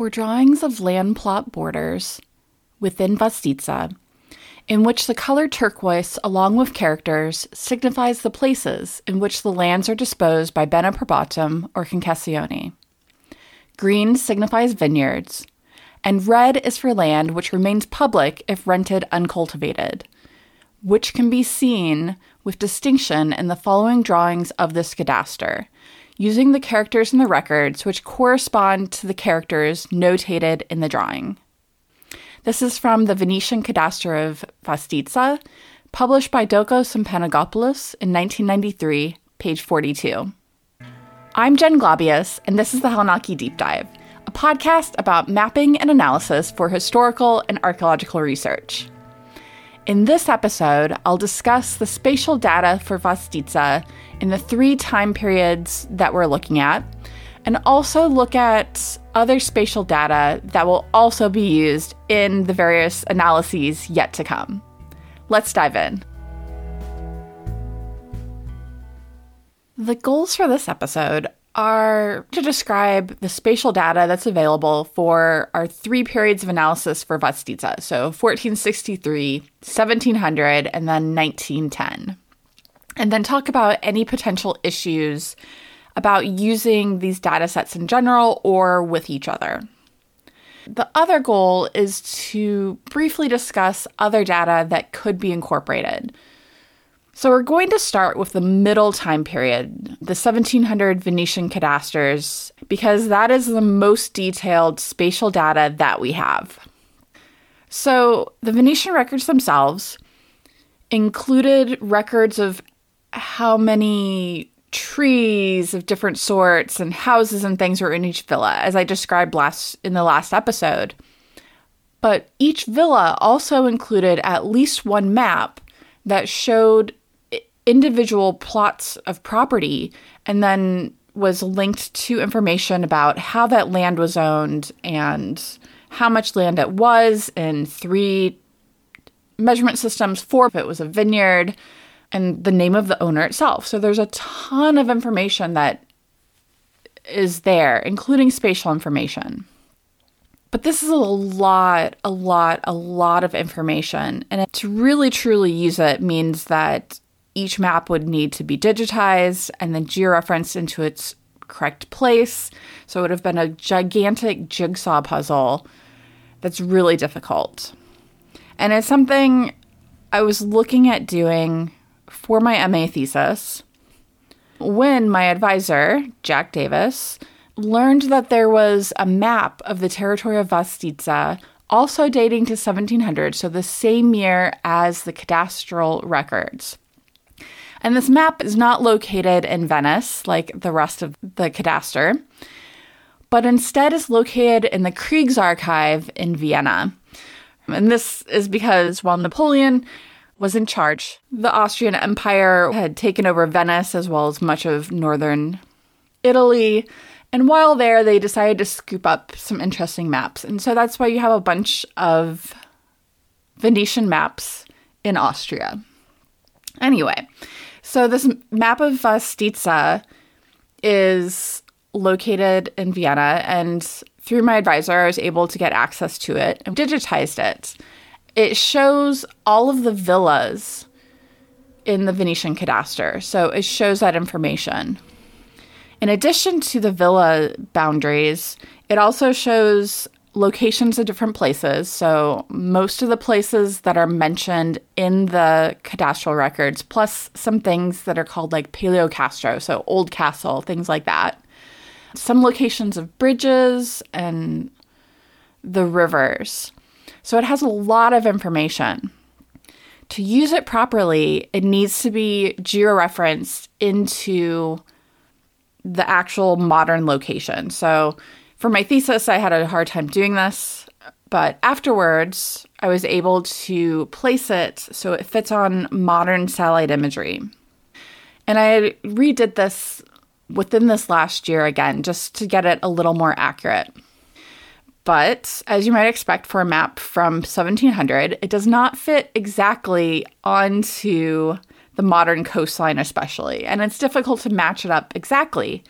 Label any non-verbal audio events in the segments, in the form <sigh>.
For drawings of land plot borders within Vostitsa, in which the color turquoise, along with characters, signifies the places in which the lands are disposed by bene probatum or concessione. Green signifies vineyards, and red is for land which remains public if rented uncultivated, which can be seen with distinction in the following drawings of this cadaster, using the characters in the records which correspond to the characters notated in the drawing. This is from the Venetian Cadaster of Vostitsa, published by Dokos and Panagopoulos in 1993, page 42. I'm Jen Glabius, and this is the Helonaki Deep Dive, a podcast about mapping and analysis for historical and archaeological research. In this episode, I'll discuss the spatial data for Vostitsa in the three time periods that we're looking at, and also look at other spatial data that will also be used in the various analyses yet to come. Let's dive in. The goals for this episode are to describe the spatial data that's available for our three periods of analysis for Vostitsa. So 1463, 1700, and then 1910. And then talk about any potential issues about using these data sets in general or with each other. The other goal is to briefly discuss other data that could be incorporated. So we're going to start with the middle time period, the 1700 Venetian cadasters, because that is the most detailed spatial data that we have. So the Venetian records themselves included records of how many trees of different sorts and houses and things were in each villa, as I described last in the last episode. But each villa also included at least one map that showed individual plots of property and then was linked to information about how that land was owned and how much land it was in three measurement systems, four if it was a vineyard, and the name of the owner itself. So there's a ton of information that is there, including spatial information. But this is a lot, a lot, a lot of information. And to really truly use it means that each map would need to be digitized and then georeferenced into its correct place. So it would have been a gigantic jigsaw puzzle that's really difficult. And it's something I was looking at doing for my MA thesis when my advisor, Jack Davis, learned that there was a map of the territory of Vostitsa also dating to 1700, so the same year as the cadastral records. And this map is not located in Venice like the rest of the cadaster, but instead is located in the Kriegsarchive in Vienna. And this is because while Napoleon was in charge, the Austrian Empire had taken over Venice as well as much of northern Italy. And while there, they decided to scoop up some interesting maps. And so that's why you have a bunch of Venetian maps in Austria. Anyway, so this map of Vostitsa is located in Vienna, and through my advisor, I was able to get access to it and digitized it. It shows all of the villas in the Venetian cadaster, so it shows that information. In addition to the villa boundaries, it also shows locations of different places. So, most of the places that are mentioned in the cadastral records, plus some things that are called like Paleo Castro, so old castle, things like that. Some locations of bridges and the rivers. So, it has a lot of information. To use it properly, it needs to be georeferenced into the actual modern location. So, for my thesis, I had a hard time doing this, but afterwards, I was able to place it so it fits on modern satellite imagery. And I redid this within this last year again, just to get it a little more accurate. But as you might expect for a map from 1700, it does not fit exactly onto the modern coastline, especially. And it's difficult to match it up exactly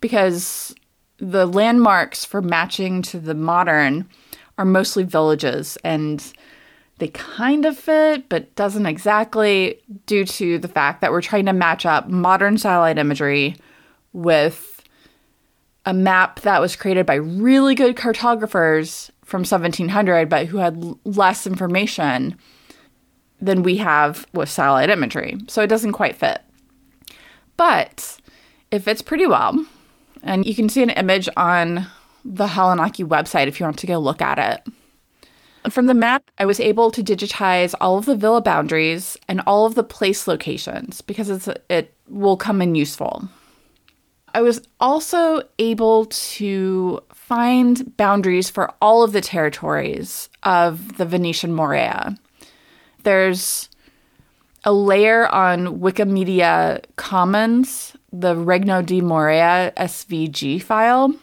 because the landmarks for matching to the modern are mostly villages and they kind of fit, but doesn't exactly due to the fact that we're trying to match up modern satellite imagery with a map that was created by really good cartographers from 1700, but who had less information than we have with satellite imagery. So it doesn't quite fit. But it fits pretty well. And you can see an image on the Helonaki website if you want to go look at it. From the map, I was able to digitize all of the villa boundaries and all of the place locations because it will come in useful. I was also able to find boundaries for all of the territories of the Venetian Morea. There's a layer on Wikimedia Commons, the Regno di Morea SVG file,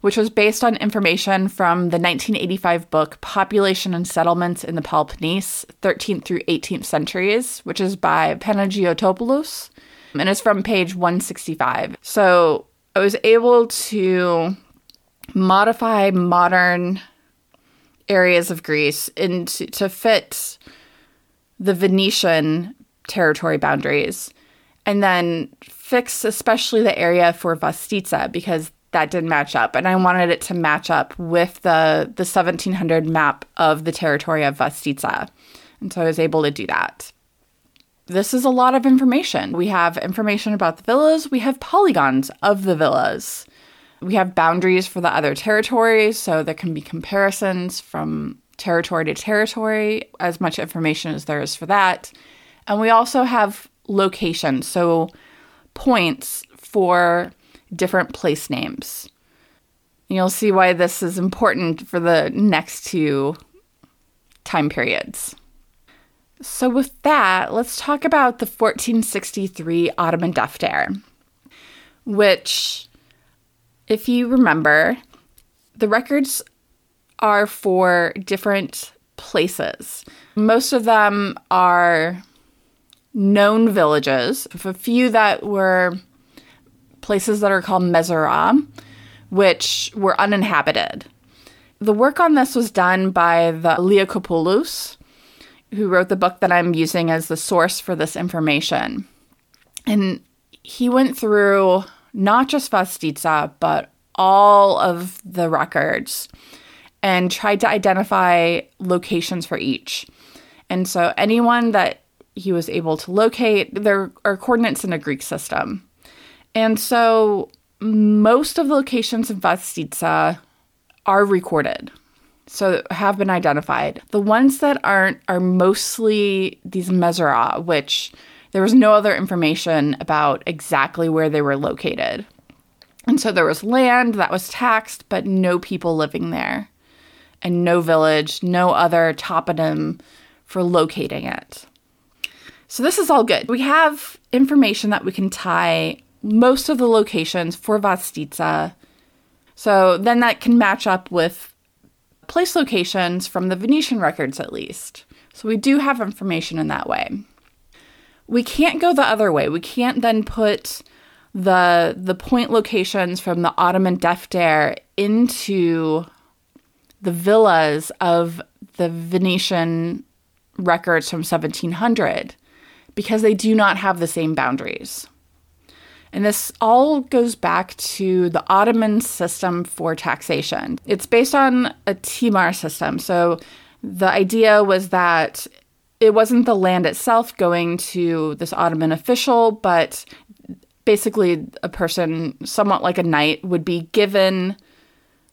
which was based on information from the 1985 book Population and Settlements in the Peloponnese, 13th through 18th centuries, which is by Panagiotopoulos, and it's from page 165. So I was able to modify modern areas of Greece into to fit the Venetian territory boundaries, and then fix especially the area for Vostitsa because that didn't match up. And i wanted it to match up with the the 1700 map of the territory of Vostitsa. And so i was able to do that. This is a lot of information. We have information about the villas. We have polygons of the villas. We have boundaries for the other territories so there can be comparisons from territory to territory as much information as there is for that. And we also have locations so points for different place names. You'll see why this is important for the next two time periods. So, with that, let's talk about the 1463 Ottoman Defter, which, if you remember, the records are for different places. Most of them are known villages, a few that were places that are called Mezara, which were uninhabited. The work on this was done by the Liakopoulos, who wrote the book that I'm using as the source for this information. And he went through not just Vostitsa, but all of the records and tried to identify locations for each. And so anyone that he was able to locate, there are coordinates in a Greek system. And so most of the locations in Vostitsa are recorded. So have been identified. The ones that aren't are mostly these Mezara, which there was no other information about exactly where they were located. And so there was land that was taxed, but no people living there, and no village, no other toponym for locating it. So this is all good. We have information that we can tie most of the locations for Vostitsa. So then that can match up with place locations from the Venetian records, at least. So we do have information in that way. We can't go the other way. We can't then put the the point locations from the Ottoman Defter into the villas of the Venetian records from 1700 because they do not have the same boundaries. And this all goes back to the Ottoman system for taxation. It's based on a timar system. So the idea was that it wasn't the land itself going to this Ottoman official, but basically a person, somewhat like a knight, would be given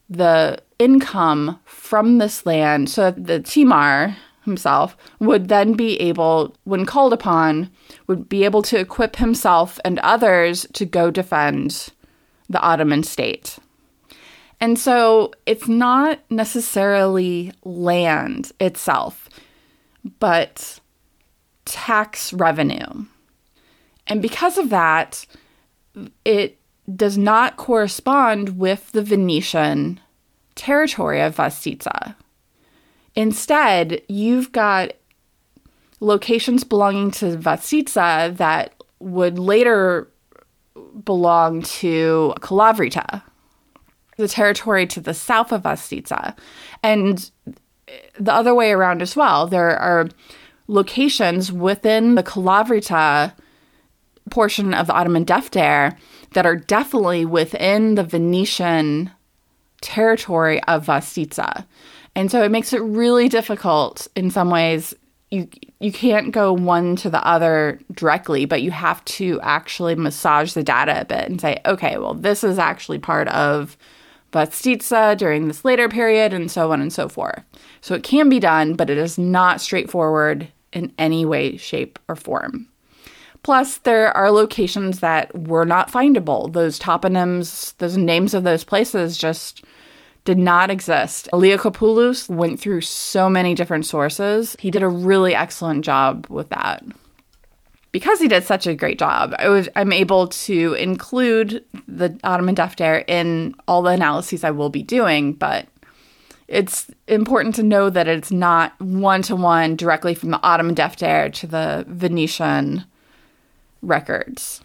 the income from this land so that the timar himself would then be able, when called upon, would be able to equip himself and others to go defend the Ottoman state. And so it's not necessarily land itself, but tax revenue. And because of that, it does not correspond with the Venetian territory of Vostitsa. Instead, you've got locations belonging to Vostitsa that would later belong to Kalavrita. the territory to the south of Vostitsa. And the other way around as well. There are locations within the Kalavrita portion of the Ottoman Defter that are definitely within the Venetian territory of Vostitsa. And so it makes it really difficult in some ways. You you can't go one to the other directly, but you have to actually massage the data a bit and say, okay, well, this is actually part of Vostitsa during this later period, and so on and so forth. So it can be done, but it is not straightforward in any way, shape, or form. Plus, there are locations that were not findable. Those toponyms, those names of those places just did not exist. Liakopoulos went through so many different sources. He did a really excellent job with that. Because he did such a great job, I was I'm able to include the Ottoman Defter in all the analyses I will be doing, but it's important to know that it's not one to one directly from the Ottoman Defter to the Venetian records.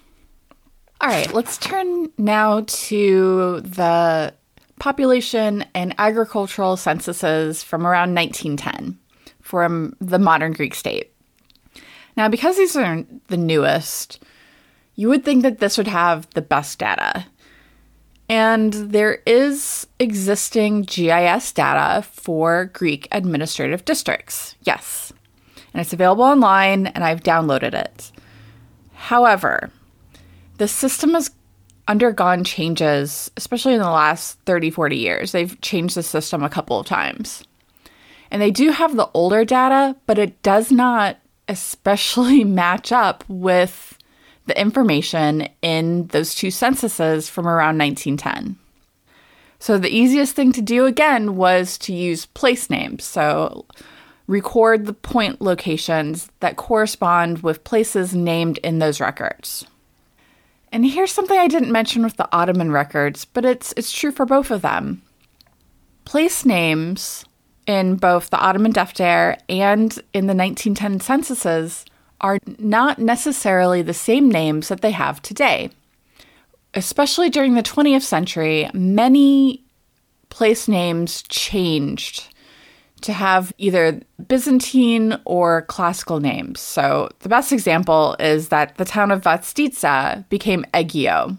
All right, let's turn now to the population and agricultural censuses from around 1910 from the modern Greek state. Now, because these are the newest, you would think that this would have the best data. And there is existing GIS data for Greek administrative districts. Yes. And it's available online, and I've downloaded it. However, the system has undergone changes, especially in the last 30, 40 years. They've changed the system a couple of times. And they do have the older data, but it does not especially <laughs> match up with the information in those two censuses from around 1910. So the easiest thing to do again was to use place names. So record the point locations that correspond with places named in those records. And here's something I didn't mention with the Ottoman records, but it's it's true for both of them. Place names in both the Ottoman Defter and in the 1910 censuses are not necessarily the same names that they have today. Especially during the 20th century, many place names changed to have either Byzantine or classical names. So the best example is that the town of Vostitsa became Egio,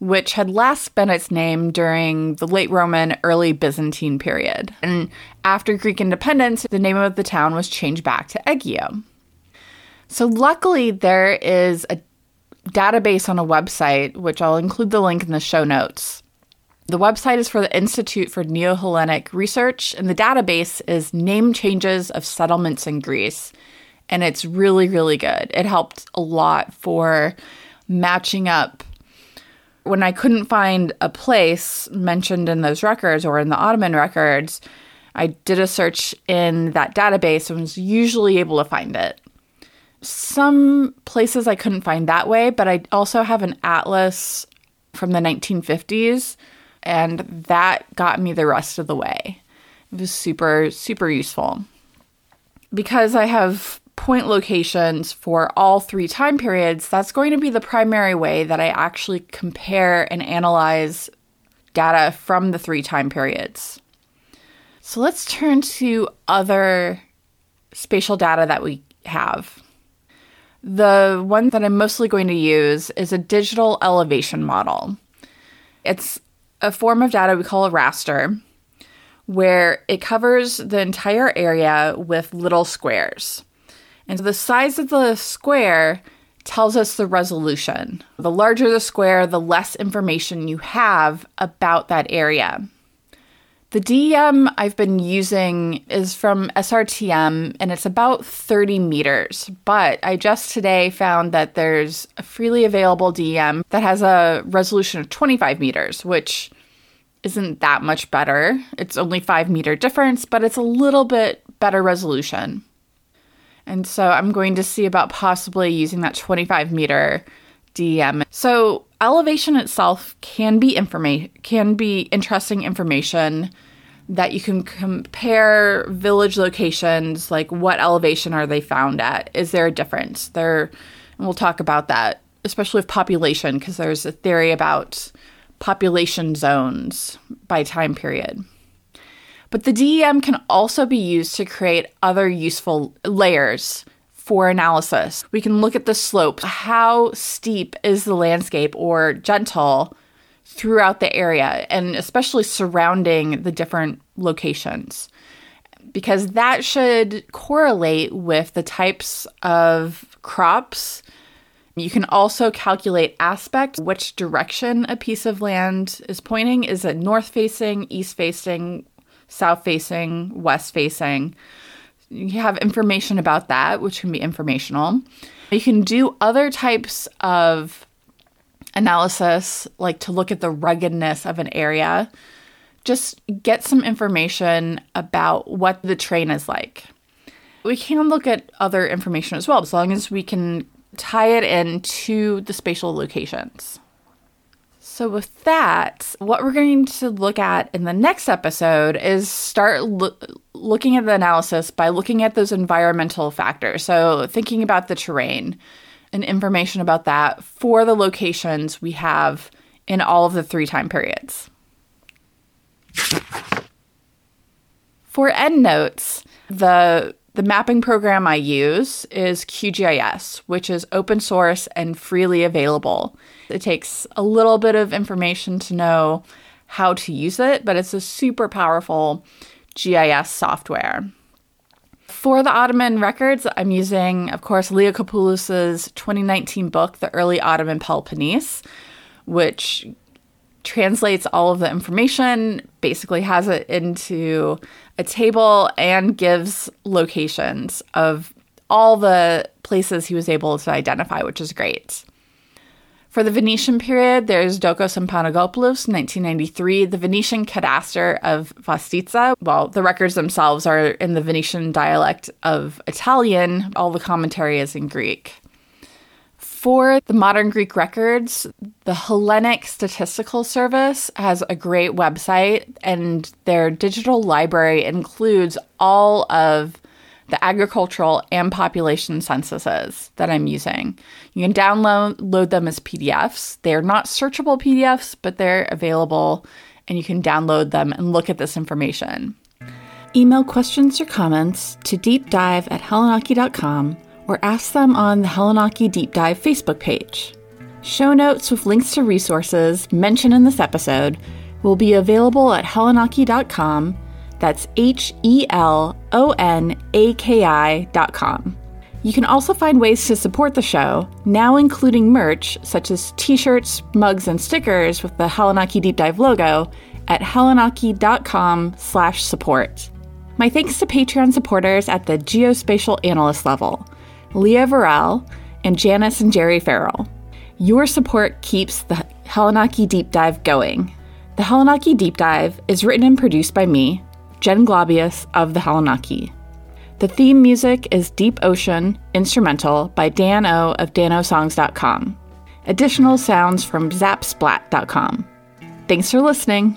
which had last been its name during the late Roman, early Byzantine period. And after Greek independence, the name of the town was changed back to Egio. So luckily, there is a database on a website, which I'll include the link in the show notes, the website is for the Institute for Neo Hellenic Research, and the database is Name Changes of Settlements in Greece. And it's really, really good. It helped a lot for matching up. When I couldn't find a place mentioned in those records or in the Ottoman records, I did a search in that database and was usually able to find it. Some places I couldn't find that way, but I also have an atlas from the 1950s and that got me the rest of the way. It was super, super useful. Because I have point locations for all three time periods, that's going to be the primary way that I actually compare and analyze data from the three time periods. So let's turn to other spatial data that we have. The one that I'm mostly going to use is a digital elevation model. It's a form of data we call a raster, where it covers the entire area with little squares. And so the size of the square tells us the resolution. The larger the square, the less information you have about that area. The DEM I've been using is from SRTM and it's about 30 meters. But I just today found that there's a freely available DEM that has a resolution of 25 meters, which isn't that much better. It's only five meter difference, but it's a little bit better resolution. And so I'm going to see about possibly using that 25 meter DEM. So elevation itself can be information can be interesting information that you can compare village locations like what elevation are they found at is there a difference there and we'll talk about that especially with population because there's a theory about population zones by time period. But the DEM can also be used to create other useful layers for analysis. We can look at the slopes. How steep is the landscape or gentle throughout the area, and especially surrounding the different locations? Because that should correlate with the types of crops you can also calculate aspect, which direction a piece of land is pointing. Is it north facing, east facing, south facing, west facing? You have information about that, which can be informational. You can do other types of analysis, like to look at the ruggedness of an area. Just get some information about what the terrain is like. We can look at other information as well, as long as we can tie it into the spatial locations. So, with that, what we're going to look at in the next episode is start lo- looking at the analysis by looking at those environmental factors. So, thinking about the terrain and information about that for the locations we have in all of the three time periods. For endnotes, the the mapping program I use is QGIS, which is open source and freely available. It takes a little bit of information to know how to use it, but it's a super powerful GIS software. For the Ottoman records, I'm using, of course, Liakopoulos' 2019 book, The Early Ottoman Peloponnese, which translates all of the information, basically has it into a table, and gives locations of all the places he was able to identify, which is great. For the Venetian period, there's Dokos and Panagopoulos, 1993, the Venetian cadaster of Vostitsa. Well, the records themselves are in the Venetian dialect of Italian, all the commentary is in Greek. For the modern Greek records, the Hellenic Statistical Service has a great website, and their digital library includes all of the agricultural and population censuses that I'm using. You can download them as PDFs. They are not searchable PDFs, but they're available and you can download them and look at this information. Email questions or comments to deepdive at helonaki.com or ask them on the Helonaki Deep Dive Facebook page. Show notes with links to resources mentioned in this episode will be available at helonaki.com. That's H E L O N A K I dot com. You can also find ways to support the show, now including merch such as t shirts, mugs, and stickers with the Helonaki Deep Dive logo at helonaki.com slash support. My thanks to Patreon supporters at the geospatial analyst level. Leah Varel, and Janice and Jerry Farrell. Your support keeps the Helonaki Deep Dive going. The Helonaki Deep Dive is written and produced by me, Jen Globius of the Helonaki. The theme music is Deep Ocean Instrumental by Dan O of danosongs.com. Additional sounds from zapsplat.com. Thanks for listening.